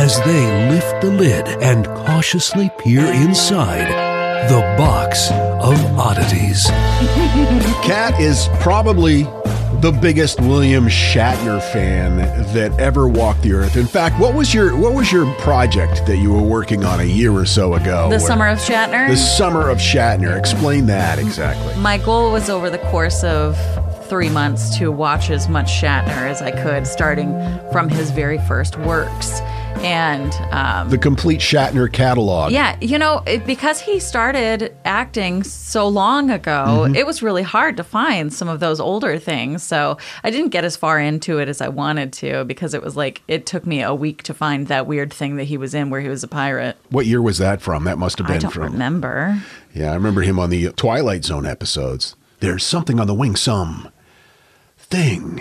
as they lift the lid and cautiously peer inside the box of oddities. Kat is probably the biggest William Shatner fan that ever walked the earth. In fact, what was your what was your project that you were working on a year or so ago? The where- Summer of Shatner. The Summer of Shatner. Explain that exactly. My goal was over the course of three months to watch as much Shatner as I could, starting from his very first works. And um, The complete Shatner catalog. yeah, you know, it, because he started acting so long ago, Mm-hmm. it was really hard to find some of those older things. So I didn't get as far into it as I wanted to because it was like it took me a week to find that weird thing that he was in where he was a pirate. What year was that from? That must have been I don't from. remember. Yeah, I remember him on the Twilight Zone episodes. There's something on the wing, some thing.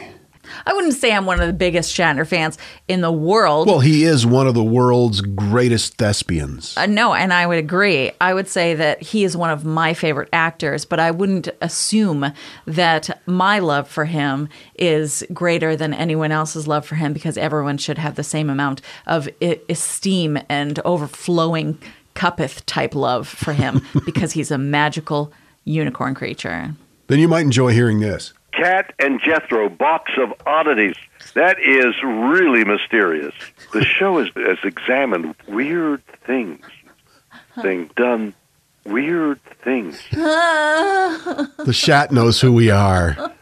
I wouldn't say I'm one of the biggest Shatner fans in the world. Well, he is one of the world's greatest thespians. Uh, no, and I would agree. I would say that he is one of my favorite actors, but I wouldn't assume that my love for him is greater than anyone else's love for him because everyone should have the same amount of I- esteem and overflowing cuppeth type love for him because he's a magical unicorn creature. then you might enjoy hearing this. Kat and Jethro box of oddities. That is really mysterious. The show has, has examined weird things, thing done weird things. The Shat knows who we are.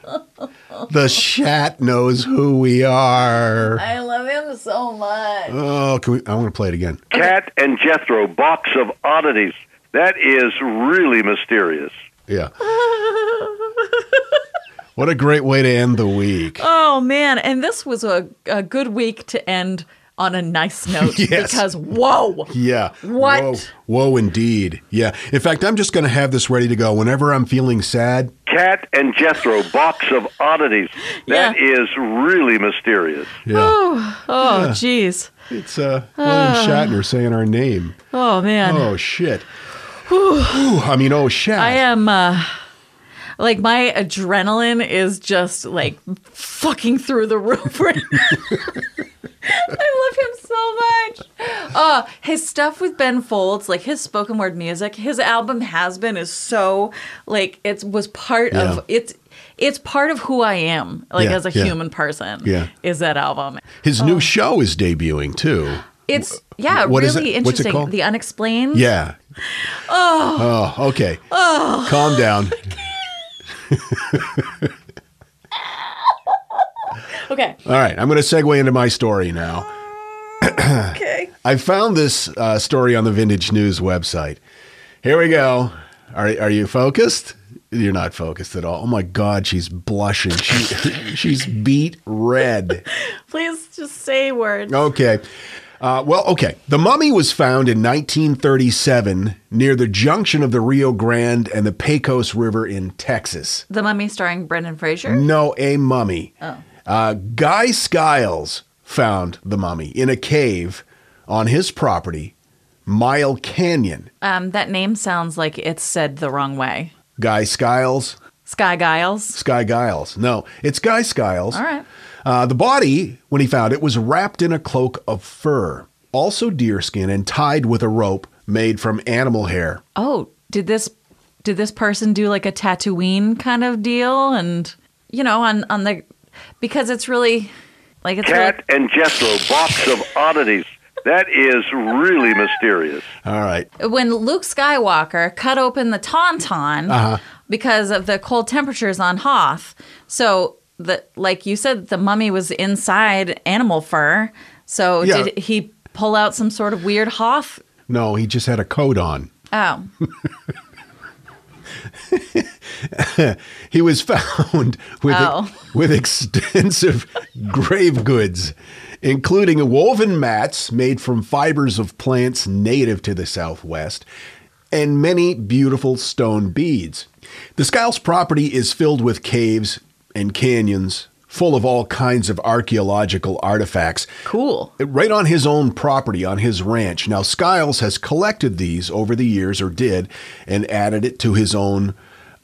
The Shat knows who we are. I love him so much. Oh, can we? I want to play it again. Kat and Jethro box of oddities. That is really mysterious. Yeah. What a great way to end the week. Oh man, and this was a, a good week to end on a nice note Yes. because whoa. Yeah. What? Whoa, whoa, indeed. Yeah. In fact, I'm just going to have this ready to go whenever I'm feeling sad. Kat and Jethro box of oddities. That is really mysterious. Yeah. Oh jeez. It's uh, William Shatner saying our name. Oh man. Oh shit. Whew, I mean, oh shat. I am uh like my adrenaline is just like fucking through the roof right now. I love him so much. Uh his stuff with Ben Folds, like his spoken word music, his album Has Been is so like it was part Yeah. of it's it's part of who I am, like Yeah, as a yeah. human person. Yeah. Is that album. His new show is debuting too. It's yeah, What really it? Interesting. The unexplained. Yeah. Oh. Oh, okay. Oh. Calm down. Okay. All right. I'm going to segue into my story now. Okay. I found this uh, story on the Vintage News website. Here we go. Are, are you focused? You're not focused at all. Oh my God, she's blushing. She, she's beat red. Please just say words. Okay. Uh, well, okay. The mummy was found in 1937 near the junction of the Rio Grande and the Pecos River in Texas. The Mummy starring Brendan Fraser. No, a mummy. Uh, Guy Skiles found the mummy in a cave on his property Mile Canyon. Um, that name sounds like it's said the wrong way. Guy Skiles. Sky Giles. Sky Giles. No, it's Guy Skiles. All right. Uh, the body, when he found it, was wrapped in a cloak of fur, also deerskin, and tied with a rope made from animal hair. Oh, did this did this person do like a Tatooine kind of deal? And you know, on on the because it's really like it's Kat and Jethro, box of oddities. That is really mysterious. All right. when Luke Skywalker cut open the tauntaun Uh-huh. because of the cold temperatures on Hoth. So the like you said, the mummy was inside animal fur. So Yeah. did he pull out some sort of weird Hoth? No, he just had a coat on. Oh, He was found with Oh. with extensive grave goods, including woven mats made from fibers of plants native to the Southwest, and many beautiful stone beads. The Skiles property is filled with caves and canyons, full of all kinds of archaeological artifacts. cool. Right on his own property, on his ranch. Now, Skiles has collected these over the years, or did, and added it to his own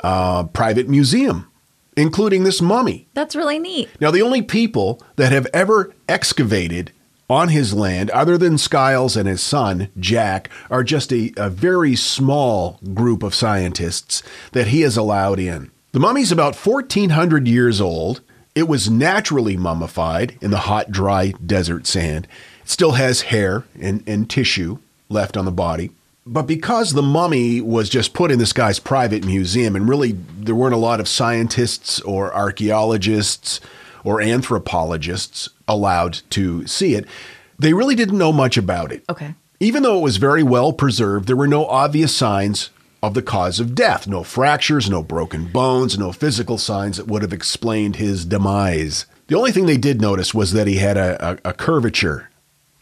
uh, private museum, including this mummy. That's really neat. Now, the only people that have ever excavated on his land, other than Skiles and his son, Jack, are just a, a very small group of scientists that he has allowed in. The mummy's about 1,400 years old. It was naturally mummified in the hot, dry desert sand. It still has hair and, and tissue left on the body. But because the mummy was just put in this guy's private museum, and really there weren't a lot of scientists or archaeologists or anthropologists allowed to see it, they really didn't know much about it. Okay. Even though it was very well preserved, there were no obvious signs of the cause of death no fractures, no broken bones, no physical signs that would have explained his demise. The only thing they did notice was that he had a, a, a curvature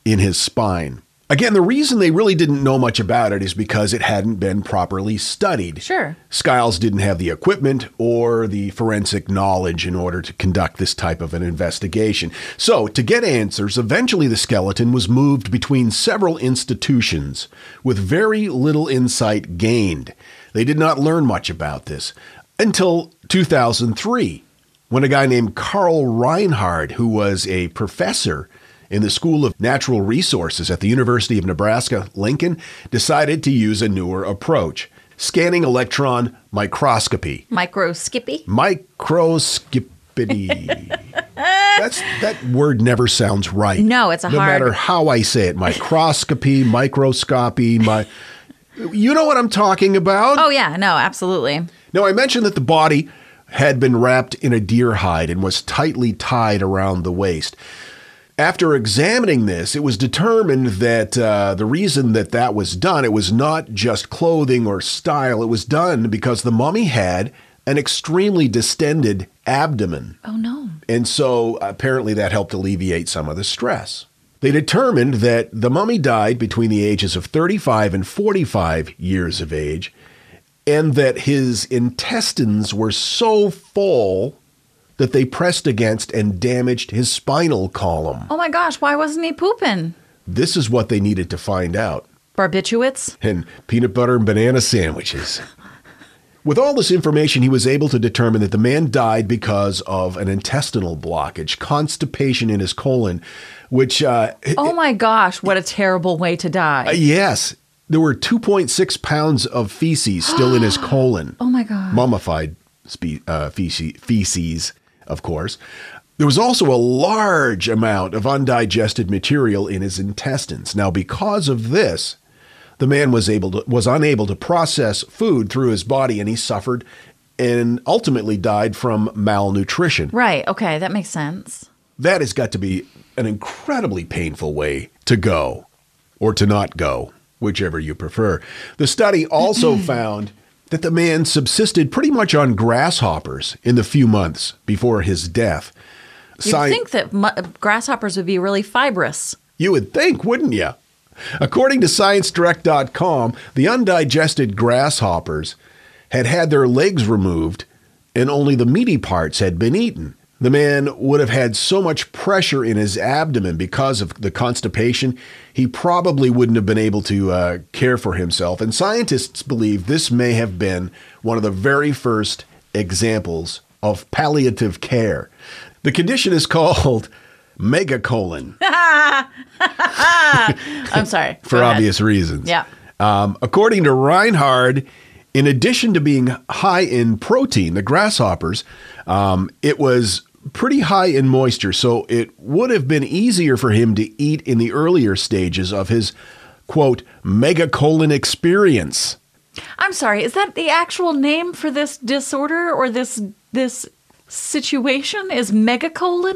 in his spine. Again, the reason they really didn't know much about it is because it hadn't been properly studied. Sure. Skiles didn't have the equipment or the forensic knowledge in order to conduct this type of an investigation. So, to get answers, eventually the skeleton was moved between several institutions with very little insight gained. They did not learn much about this until 2003, when a guy named Karl Reinhard, who was a professor in the School of Natural Resources at the University of Nebraska Lincoln, decided to use a newer approach scanning electron microscopy. Micro Skippy. Microscopity. That's that word never sounds right. No, it's a no hard- matter how I say it. Microscopy, microscopy, my You know what I'm talking about? Oh yeah, no, absolutely. Now, I mentioned that the body had been wrapped in a deer hide and was tightly tied around the waist. After examining this, it was determined that uh, the reason that that was done, it was not just clothing or style. It was done because the mummy had an extremely distended abdomen. Oh no. And so apparently that helped alleviate some of the stress. They determined that the mummy died between the ages of 35 and 45 years of age, and that his intestines were so full that they pressed against and damaged his spinal column. Oh my gosh, why wasn't he pooping? This is what they needed to find out. Barbiturates? And peanut butter and banana sandwiches. With all this information, he was able to determine that the man died because of an intestinal blockage, constipation in his colon, which, uh, Oh my gosh, what a terrible way to die. uh, yes, there were 2.6 pounds of feces still in his colon. oh my god. Mummified spe- uh, feces, feces, of course. There was also a large amount of undigested material in his intestines. Now, because of this, the man was able to was unable to process food through his body, and he suffered and ultimately died from malnutrition. Right, okay, that makes sense. That has got to be an incredibly painful way to go or to not go, whichever you prefer. The study also found that the man subsisted pretty much on grasshoppers in the few months before his death. You'd Sci- think that mu- uh, grasshoppers would be really fibrous. You would think, wouldn't you? According to ScienceDirect.com, the undigested grasshoppers had had their legs removed and only the meaty parts had been eaten. The man would have had so much pressure in his abdomen because of the constipation, he probably wouldn't have been able to uh, care for himself. And scientists believe this may have been one of the very first examples of palliative care. The condition is called megacolon I'm sorry. for ahead. obvious reasons. Yeah. Um, according to Reinhard, in addition to being high in protein, the grasshoppers, um, it was pretty high in moisture, so it would have been easier for him to eat in the earlier stages of his quote megacolon experience. I'm sorry. Is that the actual name for this disorder or this this situation? Is megacolon?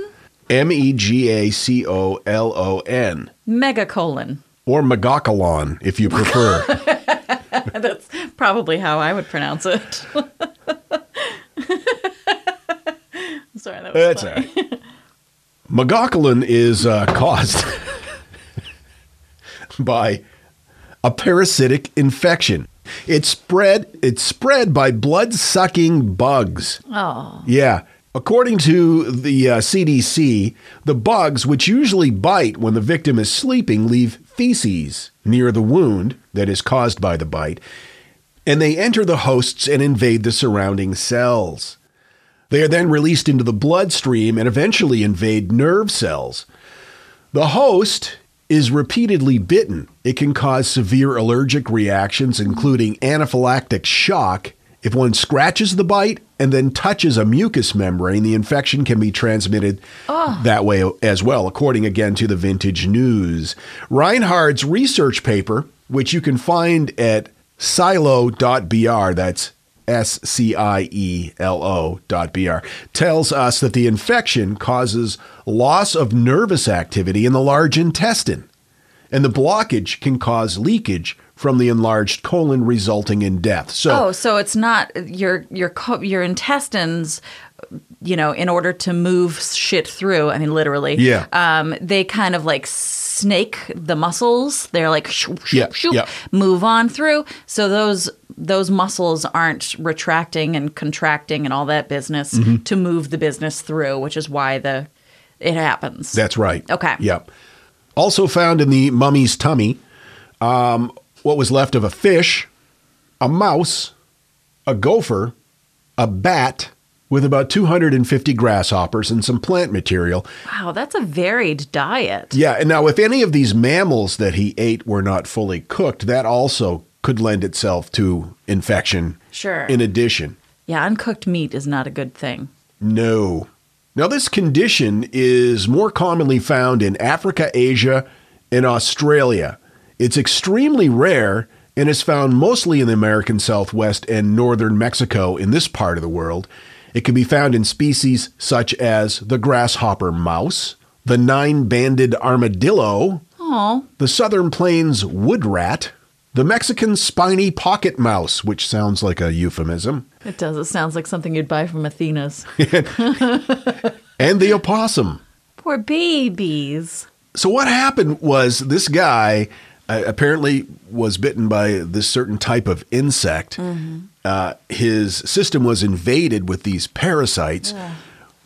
M E G A C O L O N. Megacolon. Or megacolon, if you prefer. That's probably how I would pronounce it. sorry, that was That's funny. all right. Megacolon is uh, caused by a parasitic infection. It's spread. It's spread by blood-sucking bugs. Oh, Yeah. According to the uh, CDC, the bugs, which usually bite when the victim is sleeping, leave feces near the wound that is caused by the bite, and they enter the hosts and invade the surrounding cells. They are then released into the bloodstream and eventually invade nerve cells. The host is repeatedly bitten. It can cause severe allergic reactions, including anaphylactic shock. If one scratches the bite and then touches a mucous membrane, the infection can be transmitted that way as well, according again to the Vintage News. Reinhard's research paper, which you can find at scielo.br, that's S C I E L O dot BR, tells us that the infection causes loss of nervous activity in the large intestine, and the blockage can cause leakage from the enlarged colon, resulting in death. So, oh, so it's not your your your intestines. You know, in order to move shit through, I mean, literally. Yeah. Um, they kind of like snake the muscles. They're like shoop, shoop, Yeah, shoop, yeah. move on through. So those those muscles aren't retracting and contracting and all that business Mm-hmm. to move the business through, which is why the it happens. That's right. Okay. Yep. Also found in the mummy's tummy, um, what was left of a fish, a mouse, a gopher, a bat with about 250 grasshoppers and some plant material. Wow, that's a varied diet. Yeah, and now if any of these mammals that he ate were not fully cooked, that also could lend itself to infection. Sure. In addition. Yeah, uncooked meat is not a good thing. No. Now, this condition is more commonly found in Africa, Asia, and Australia. It's extremely rare and is found mostly in the American Southwest and northern Mexico in this part of the world. It can be found in species such as the grasshopper mouse, the nine banded armadillo, Oh, the southern plains wood rat, the Mexican spiny pocket mouse, which sounds like a euphemism, it does. It sounds like something you'd buy from Athena's. and the opossum. Poor babies. So what happened was this guy uh, apparently was bitten by this certain type of insect. Uh, his system was invaded with these parasites.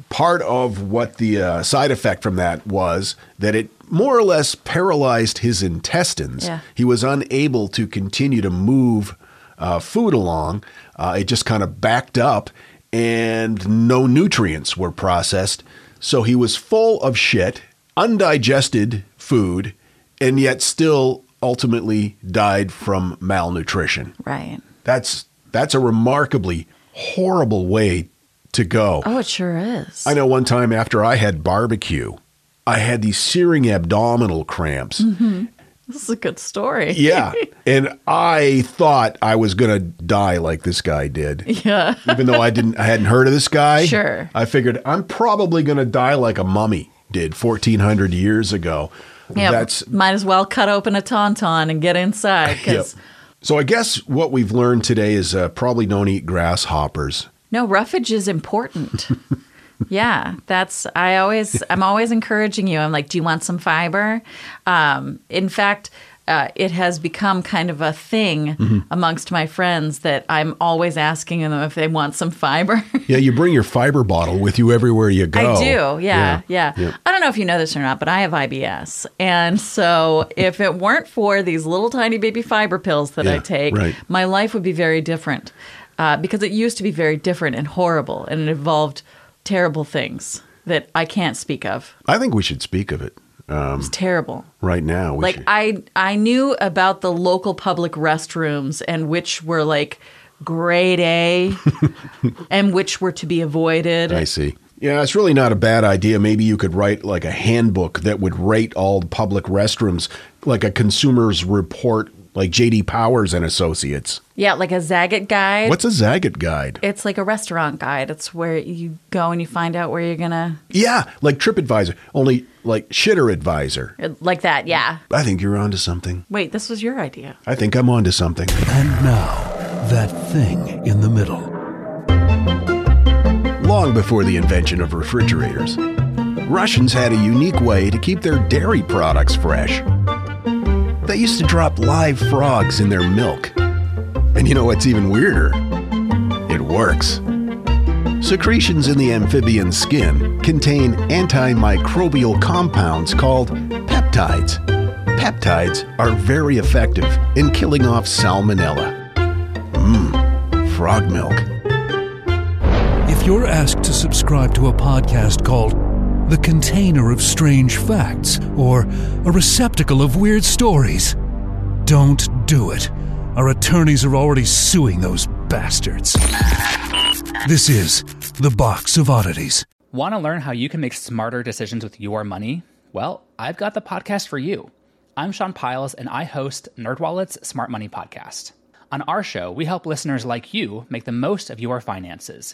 Part of what the uh, side effect from that was that it more or less paralyzed his intestines. Yeah. He was unable to continue to move uh, food along. Uh, it just kind of backed up, and no nutrients were processed. So he was full of shit, undigested food, and yet still ultimately died from malnutrition. Right. That's that's a remarkably horrible way to go. Oh, it sure is. I know one time after I had barbecue, I had these searing abdominal cramps. Mm-hmm. This is a good story. Yeah. and I thought I was going to die like this guy did. Yeah. Even though I didn't I hadn't heard of this guy. Sure. I figured I'm probably going to die like a mummy did 1400 years ago. Yeah. That's might as well cut open a tauntaun and get inside Yep. So I guess what we've learned today is uh, probably don't eat grasshoppers. no roughage is important. yeah, that's I always I'm always encouraging you. I'm like, do you want some fiber? Um, in fact. Uh, it has become kind of a thing Mm-hmm. amongst my friends that I'm always asking them if they want some fiber. Yeah, you bring your fiber bottle with you everywhere you go. I do, yeah, yeah, yeah. I don't know if you know this or not, but I have IBS, and so if it weren't for these little tiny baby fiber pills that I take, right. my life would be very different. Uh, because it used to be very different and horrible, and it involved terrible things that I can't speak of. I think we should speak of it um, It's terrible. right now. Like should- I I knew about the local public restrooms and which were like grade A and which were to be avoided. I see. Yeah, it's really not a bad idea. Maybe you could write like a handbook that would rate all the public restrooms, like a consumer's report, like JD Powers and Associates. Yeah, like a Zagat guide. What's a Zagat guide? it's like a restaurant guide. It's where you go and you find out where you're gonna Yeah, like TripAdvisor, only like shitter advisor. Uh, like that. Yeah. I think you're onto something. Wait, this was your idea. I think I'm onto something. And now, that thing in the middle. Long before the invention of refrigerators, Russians had a unique way to keep their dairy products fresh. They used to drop live frogs in their milk. And you know what's even weirder? It works. Secretions in the amphibian skin contain antimicrobial compounds called peptides. Peptides are very effective in killing off salmonella. Mmm, frog milk. If you're asked to subscribe to a podcast called The Container of Strange Facts or A Receptacle of Weird Stories, don't do it. Our attorneys are already suing those bastards. This is The Box of Oddities. Want to learn how you can make smarter decisions with your money? Well, I've got the podcast for you. I'm Sean Pyles, and I host NerdWallet's Smart Money Podcast. On our show, we help listeners like you make the most of your finances.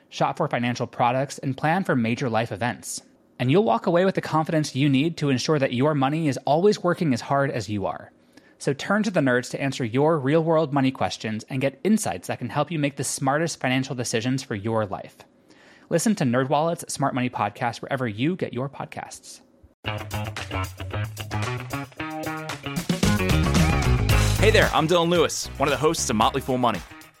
shop for financial products, and plan for major life events. And you'll walk away with the confidence you need to ensure that your money is always working as hard as you are. So turn to the nerds to answer your real world money questions and get insights that can help you make the smartest financial decisions for your life. Listen to NerdWallet's Smart Money Podcast wherever you get your podcasts. Hey there, I'm Dylan Lewis, one of the hosts of Motley Fool Money.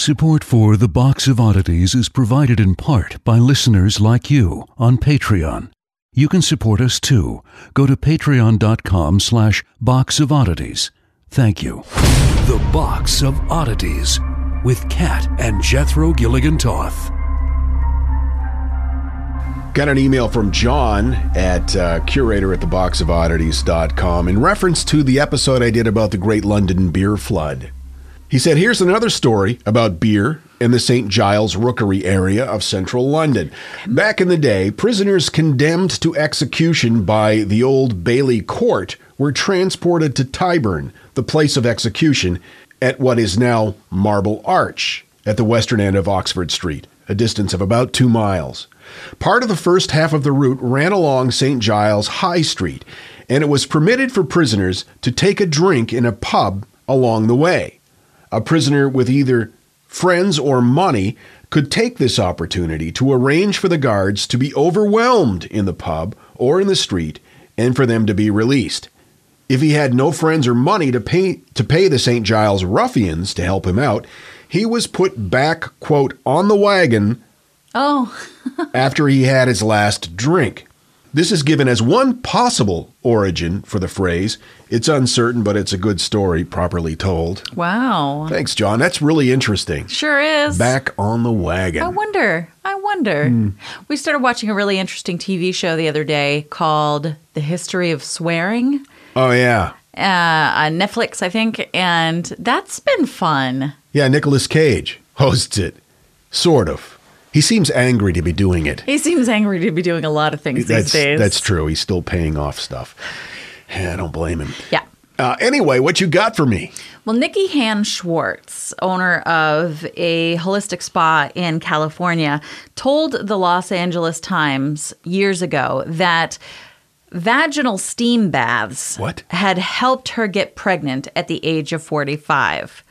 Support for The Box of Oddities is provided in part by listeners like you on Patreon. You can support us too. Go to patreon.com slash box of oddities. Thank you. The Box of Oddities with Kat and Jethro Gilligan Toth. Got an email from John at uh, curator at theboxofoddities.com in reference to the episode I did about the Great London Beer Flood. He said, Here's another story about beer in the St. Giles Rookery area of central London. Back in the day, prisoners condemned to execution by the Old Bailey Court were transported to Tyburn, the place of execution, at what is now Marble Arch, at the western end of Oxford Street, a distance of about two miles. Part of the first half of the route ran along St. Giles High Street, and it was permitted for prisoners to take a drink in a pub along the way. A prisoner with either friends or money could take this opportunity to arrange for the guards to be overwhelmed in the pub or in the street and for them to be released. If he had no friends or money to pay to pay the St. Giles ruffians to help him out, he was put back, quote, on the wagon Oh, after he had his last drink. This is given as one possible origin for the phrase. It's uncertain, but it's a good story, properly told. wow. Thanks, John. That's really interesting. Sure is. Back on the wagon. I wonder. I wonder. Hmm. We started watching a really interesting TV show the other day called The History of Swearing Oh, yeah. uh, on Netflix, I think, and that's been fun. Yeah, Nicolas Cage hosts it. Sort of. He seems angry to be doing it. He seems angry to be doing a lot of things That's, these days. that's true. He's still paying off stuff. I don't blame him. yeah. Uh, anyway, what you got for me? Well, Nikki Han Schwartz, owner of a holistic spa in California, told the Los Angeles Times years ago that vaginal steam baths What? had helped her get pregnant at the age of 45.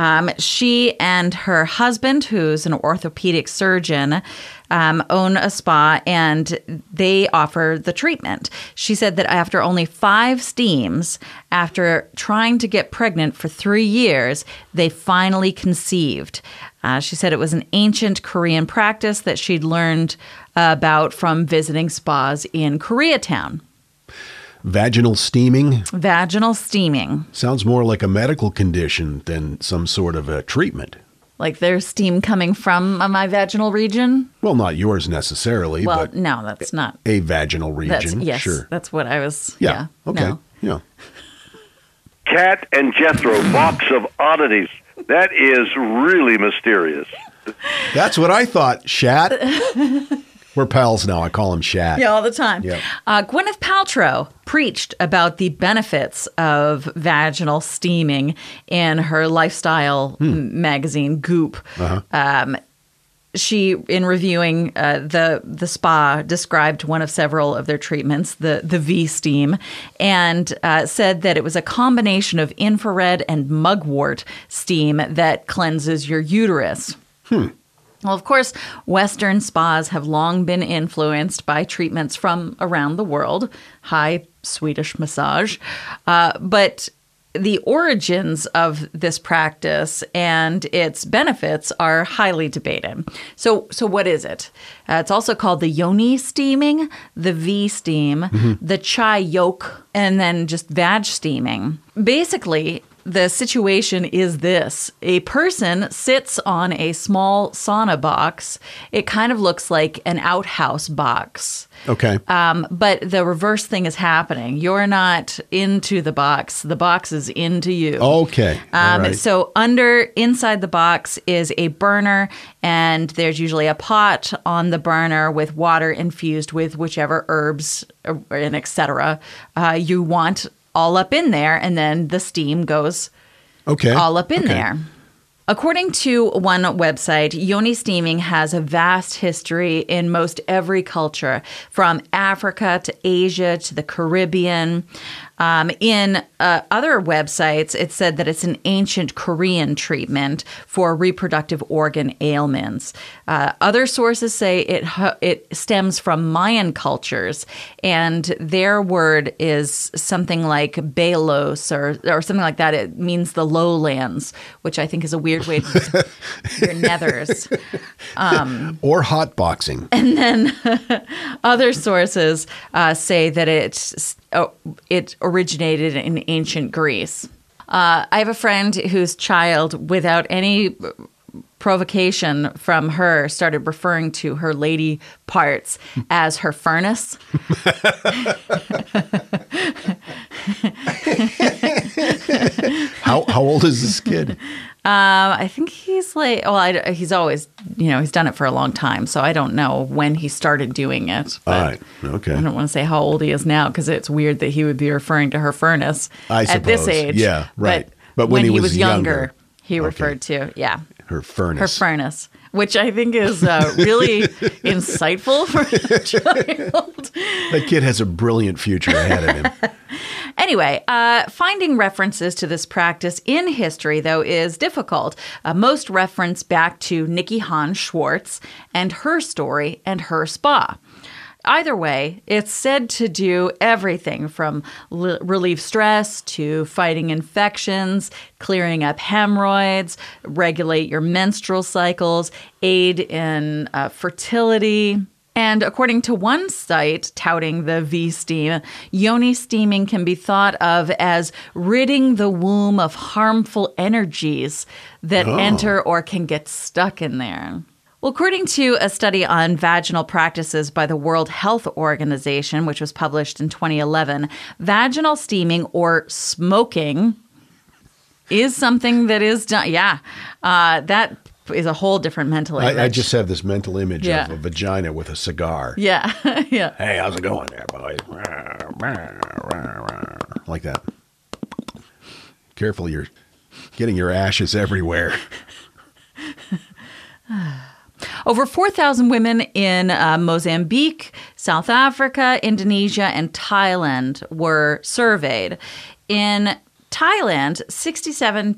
Um, she and her husband, who's an orthopedic surgeon, um, own a spa and they offer the treatment. She said that after only five steams, after trying to get pregnant for three years, they finally conceived. Uh, she said it was an ancient Korean practice that she'd learned about from visiting spas in Koreatown. Vaginal steaming Vaginal steaming. sounds more like a medical condition than some sort of a treatment. Like there's steam coming from uh, my vaginal region. Well, not yours necessarily, Well, but no, that's not. a vaginal That's region. yes, Sure. that's what I was. Yeah. Yeah. Okay. no. Yeah. Kat and Jethro, box of oddities. That is really mysterious. That's what I thought. Shat. We're pals now. I call him Shat. Yeah, all the time. Yeah. Uh, Gwyneth Paltrow preached about the benefits of vaginal steaming in her lifestyle Hmm. m- magazine Goop. Uh-huh. Um, she, in reviewing uh, the the spa, described one of several of their treatments, the the V steam, and uh, said that it was a combination of infrared and mugwort steam that cleanses your uterus. Well, of course, Western spas have long been influenced by treatments from around the world, high Swedish massage. Uh, but the origins of this practice and its benefits are highly debated. So, so what is it? Uh, it's also called the yoni steaming, the V steam, the chai yok, and then just vag steaming. Basically, the situation is this a person sits on a small sauna box. It kind of looks like an outhouse box. Okay. Um, but the reverse thing is happening. You're not into the box, the box is into you. okay. Um, right. So under inside the box is a burner, and there's usually a pot on the burner with water infused with whichever herbs uh, and etc. Uh, you want all up in there, and then the steam goes okay. all up in Okay. there. According to one website, yoni steaming has a vast history in most every culture, from Africa to Asia to the Caribbean. Um, in uh, other websites, it said that it's an ancient Korean treatment for reproductive organ ailments. Uh, other sources say it it stems from Mayan cultures, and their word is something like Belos or or something like that. It means the lowlands, which I think is a weird way to your nethers. or hot boxing. And then other sources uh, say that it oh, it originated in ancient Greece. Uh, I have a friend whose child, without any provocation from her, started referring to her lady parts as her furnace. How how old is this kid? Um, I think he's like well, I, he's always you know he's done it for a long time, so I don't know when he started doing it. All right. Okay. I don't want to say how old he is now because it's weird that he would be referring to her furnace I at this age. Yeah, right. But, But when he was younger, younger. he referred to yeah Her furnace. her furnace, which I think is uh, really insightful for a child. that kid has a brilliant future ahead of him. Anyway, uh, finding references to this practice in history, though, is difficult. Uh, most reference back to Nikki Hahn Schwartz and her story and her spa. Either way, it's said to do everything from l- relieve stress to fighting infections, clearing up hemorrhoids, regulate your menstrual cycles, aid in uh, fertility. And according to one site touting the V steam, yoni steaming can be thought of as ridding the womb of harmful energies that Oh. enter or can get stuck in there. Well, according to a study on vaginal practices by the World Health Organization, which was published in 2011, vaginal steaming or smoking is something that is done. Yeah, uh, that is a whole different mental image. I, I just have this mental image Yeah. of a vagina with a cigar. yeah, yeah. Hey, how's it going there, boys? Like that. Careful, you're getting your ashes everywhere. Over 4,000 women in uh, Mozambique, South Africa, Indonesia, and Thailand were surveyed. In Thailand, 67%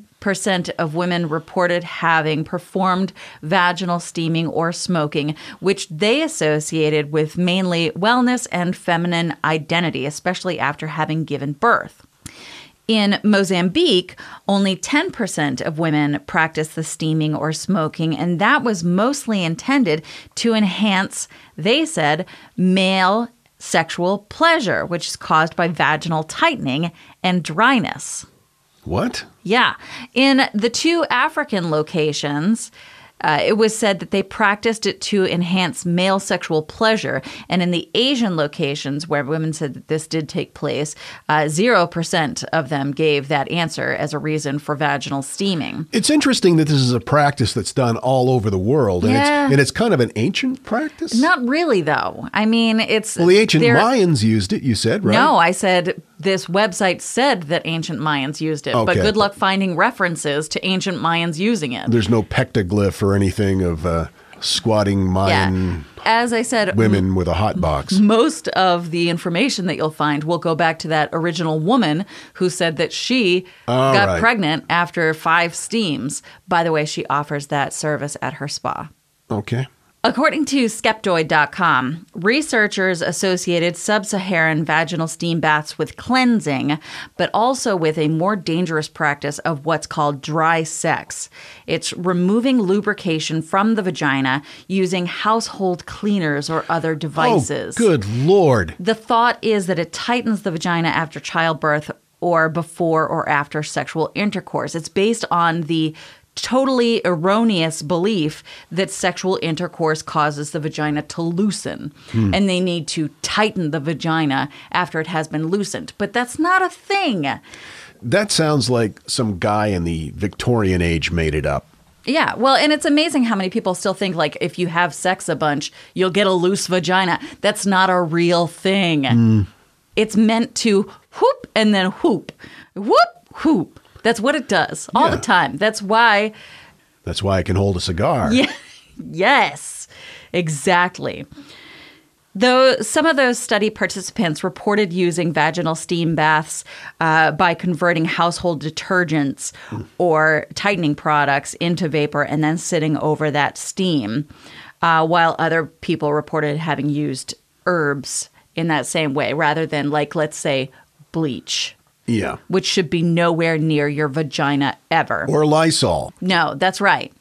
of women reported having performed vaginal steaming or smoking, which they associated with mainly wellness and feminine identity, especially after having given birth. In Mozambique, only 10% of women practice the steaming or smoking, and that was mostly intended to enhance, they said, male sexual pleasure, which is caused by vaginal tightening and dryness. What? Yeah. In the two African locations, uh, it was said that they practiced it to enhance male sexual pleasure. And in the Asian locations where women said that this did take place, uh, 0% of them gave that answer as a reason for vaginal steaming. It's interesting that this is a practice that's done all over the world, and Yeah. it's and it's kind of an ancient practice. Not really, though. I mean, it's. Well, the ancient Mayans used it. You said right? No, I said this website said that ancient Mayans used it, but good luck finding references to ancient Mayans using it. There's no pectoglyph or anything of uh, squatting Mayan As I said, women with a hot box. most of the information that you'll find will go back to that original woman who said that she All got right. pregnant after five steams. By the way, she offers that service at her spa. Okay. According to Skeptoid.com, researchers associated sub Saharan vaginal steam baths with cleansing, but also with a more dangerous practice of what's called dry sex. It's removing lubrication from the vagina using household cleaners or other devices. Oh, good lord. The thought is that it tightens the vagina after childbirth or before or after sexual intercourse. It's based on the totally erroneous belief that sexual intercourse causes the vagina to loosen Hmm. and they need to tighten the vagina after it has been loosened. But that's not a thing. That sounds like some guy in the Victorian age made it up. Yeah, well, and it's amazing how many people still think like if you have sex a bunch, you'll get a loose vagina. That's not a real thing. Hmm. It's meant to whoop and then whoop, whoop, whoop. That's what it does all the time. That's why, That's why I can hold a cigar. yeah, yes, exactly. Though some of those study participants reported using vaginal steam baths uh, by converting household detergents or tightening products into vapor and then sitting over that steam, uh, while other people reported having used herbs in that same way rather than, like, let's say, bleach, Yeah. which should be nowhere near your vagina ever. Or Lysol. No, that's right.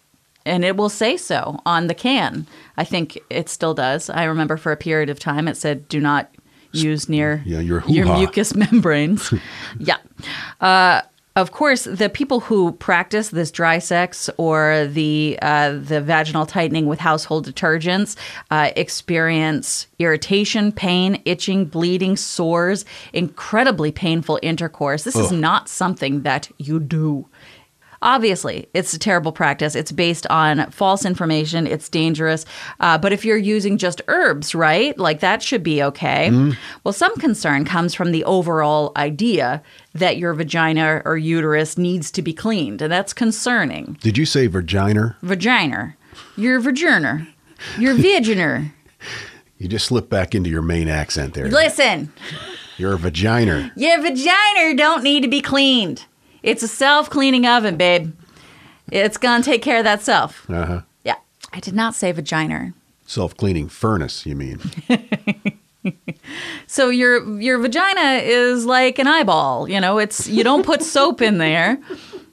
And it will say so on the can. I think it still does. I remember for a period of time it said, do not use near Yeah, your your mucous membranes. yeah. Uh, of course, the people who practice this dry sex or the uh, the vaginal tightening with household detergents uh, experience irritation, pain, itching, bleeding, sores, incredibly painful intercourse. This is not something that you do. Obviously, it's a terrible practice. It's based on false information. It's dangerous. Uh, but if you're using just herbs, right, like that should be okay. Mm-hmm. Well, some concern comes from the overall idea that your vagina or uterus needs to be cleaned, and that's concerning. Did you say vagina? Vagina, your vagina, your vagina. You just slipped back into your main accent there. Listen. You're a vagina. Your vagina don't need to be cleaned. It's a self-cleaning oven, babe. It's gonna take care of that self. Uh huh. Yeah. I did not say vagina. Self cleaning furnace, you mean? So your your vagina is like an eyeball. You know, it's you don't put soap in there.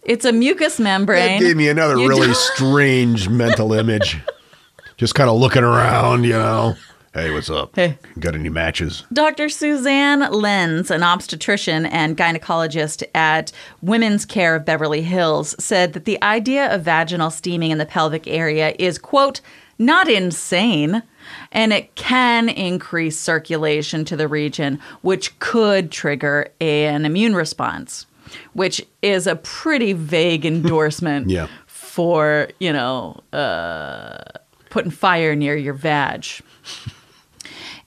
It's a mucous membrane. That gave me another You really don't- strange mental image. Just kind of looking around, you know. Hey, what's up? Hey. Got any matches? Dr. Suzanne Lenz, an obstetrician and gynecologist at Women's Care of Beverly Hills, said that the idea of vaginal steaming in the pelvic area is, quote, not insane, and it can increase circulation to the region, which could trigger an immune response, which is a pretty vague endorsement Yeah. for, you know, uh, putting fire near your vag.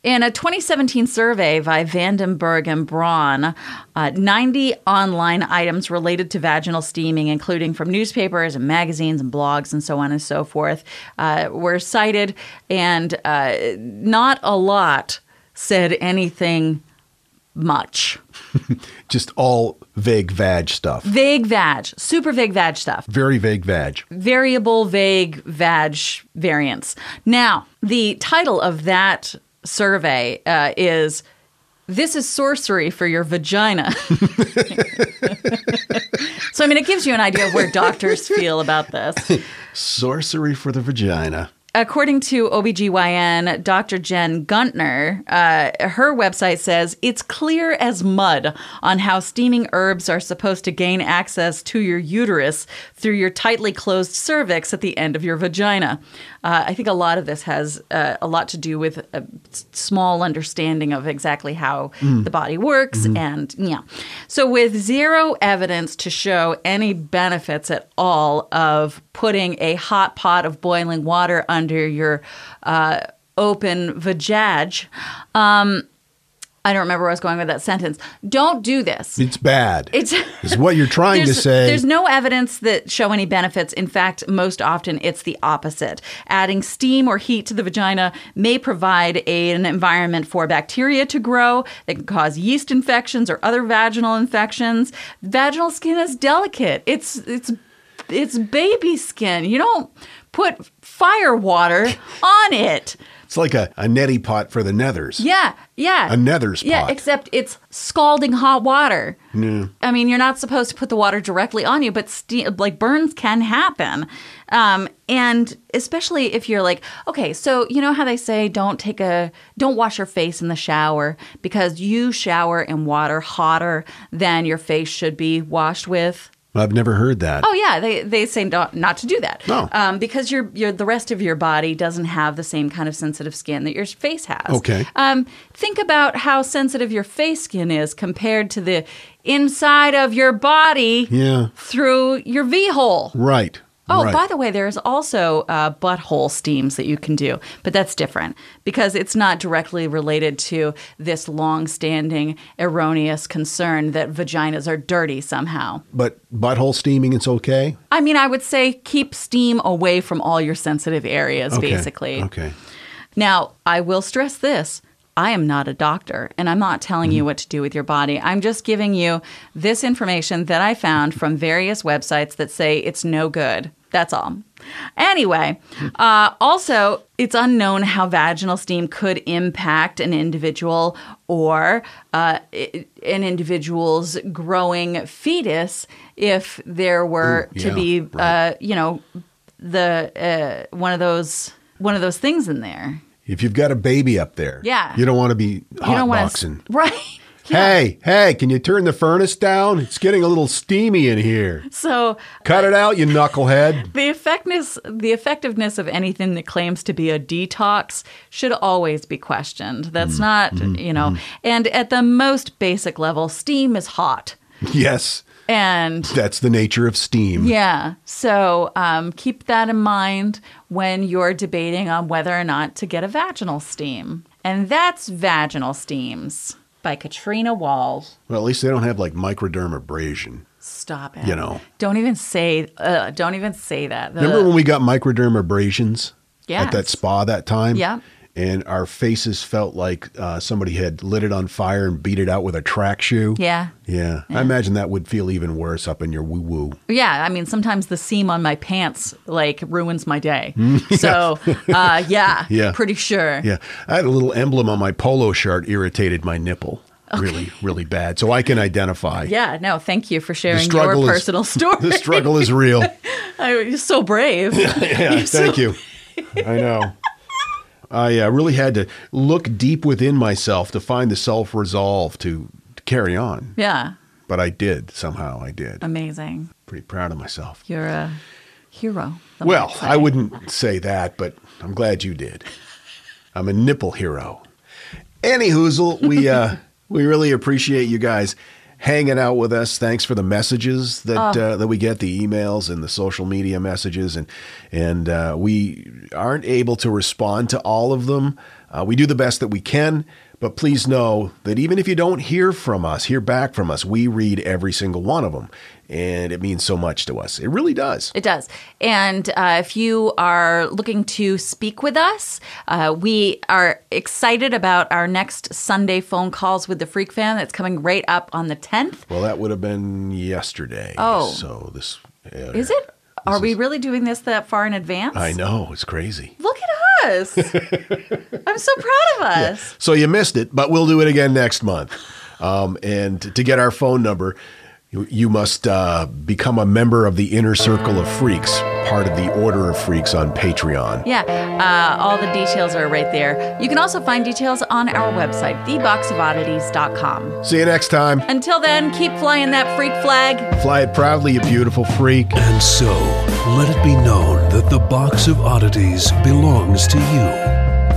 In a 2017 survey by Vandenberg and Braun, uh, 90 online items related to vaginal steaming, including from newspapers and magazines and blogs and so on and so forth, uh, were cited, and uh, not a lot said anything much. Just all vague vag stuff. Vague vag, super vague vag stuff. Very vague vag. variable vague vag variants. Now, the title of that survey uh, is This is Sorcery for Your Vagina. so, I mean, it gives you an idea of where doctors feel about this. Sorcery for the vagina. According to OBGYN Dr. Jen Gunter, uh, her website says it's clear as mud on how steaming herbs are supposed to gain access to your uterus through your tightly closed cervix at the end of your vagina. Uh, I think a lot of this has uh, a lot to do with a small understanding of exactly how Mm. the body works. And yeah. So, with zero evidence to show any benefits at all of putting a hot pot of boiling water under your uh, open vajaj, um, I don't remember where I was going with that sentence. Don't do this. It's bad. It's is what you're trying to say. There's no evidence that show any benefits. In fact, most often it's the opposite. Adding steam or heat to the vagina may provide a- an environment for bacteria to grow that can cause yeast infections or other vaginal infections. Vaginal skin is delicate. It's it's it's baby skin. You don't put fire water on it. It's like a, a neti pot for the nethers. Yeah, yeah. A nether's Yeah, pot. except it's scalding hot water. Yeah. I mean, you're not supposed to put the water directly on you, but ste- like burns can happen. Um, and especially if you're like, okay, so you know how they say don't take a, don't wash your face in the shower because you shower in water hotter than your face should be washed with. I've never heard that. Oh yeah, they they say not, not to do that. No. um, because your your the rest of your body doesn't have the same kind of sensitive skin that your face has. Okay. Um, think about how sensitive your face skin is compared to the inside of your body Yeah. through your V hole. Right. Oh, right. by the way, there's also uh, butthole steams that you can do, but that's different because it's not directly related to this long-standing erroneous concern that vaginas are dirty somehow. But butthole steaming, it's okay? I mean, I would say keep steam away from all your sensitive areas, Okay. basically. Okay. Now, I will stress this. I am not a doctor, and I'm not telling Mm-hmm. you what to do with your body. I'm just giving you this information that I found from various websites that say it's no good. That's all. Anyway, uh, also, it's unknown how vaginal steam could impact an individual or uh, i- an individual's growing fetus if there were Ooh, to yeah, be, right. uh, you know, the uh, one of those one of those things in there. If you've got a baby up there, Yeah. you don't want to be you don't want hotboxing. to, right? Hey, hey, can you turn the furnace down? It's getting a little steamy in here. So Cut uh, it out, you knucklehead. the effectiveness the effectiveness of anything that claims to be a detox should always be questioned. That's mm, not, mm, you know, mm. and at the most basic level, steam is hot. Yes. And That's the nature of steam. yeah, so um, keep that in mind when you're debating on whether or not to get a vaginal steam. And that's Vaginal Steams by Katrina Wall. Well, at least they don't have like microdermabrasion. Stop it. You know. Don't even say. Uh, don't even say that. Remember when we got microdermabrasions Yes. at that spa that time? Yeah. And our faces felt like uh, somebody had lit it on fire and beat it out with a track shoe. Yeah. Yeah. I imagine that would feel even worse up in your woo woo. Yeah, I mean, sometimes the seam on my pants like ruins my day. So, uh, yeah, Yeah. pretty sure. Yeah. I had a little emblem on my polo shirt irritated my nipple really, really bad. So I can identify. Yeah, no, thank you for sharing your is- personal story. the struggle is real. I, you're so brave. yeah, so- thank you. I know. I uh, really had to look deep within myself to find the self resolve to, to carry on. Yeah, But I did. Somehow I did. amazing. Pretty proud of myself. You're a hero. Well. I wouldn't say that, but I'm glad you did. I'm a nipple hero. Any hoozle, we uh, we really appreciate you guys hanging out with us. Thanks for the messages that Oh. uh, that we get, the emails and the social media messages, and and uh, we aren't able to respond to all of them. Uh, we do the best that we can, but please know that even if you don't hear from us, hear back from us, we read every single one of them, and it means so much to us. It really does. It does. And uh, if you are looking to speak with us, uh, we are excited about our next Sunday phone calls with the Freak Fan that's coming right up on the 10th. Well, that would have been yesterday. Oh. so this uh, Is it? Are we really doing this that far in advance? I know it's crazy. Look us. I'm so proud of us. So you missed it, but we'll do it again next month. Um, and to get our phone number, you, you must uh, become a member of the inner circle of freaks, part of the Order of Freaks on Patreon. Yeah, uh, all the details are right there. You can also find details on our website, theboxofoddities.com. See you next time. Until then, keep flying that freak flag. Fly it proudly, you beautiful freak. And so, let it be known that the box of oddities belongs to you,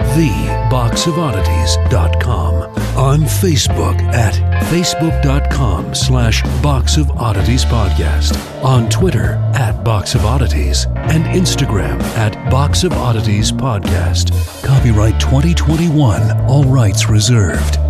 TheBoxOfOddities.com. On Facebook at Facebook.com slash Box of Oddities Podcast. On Twitter at Box of Oddities. And Instagram at Box of Oddities Podcast. Copyright 2021. All rights reserved.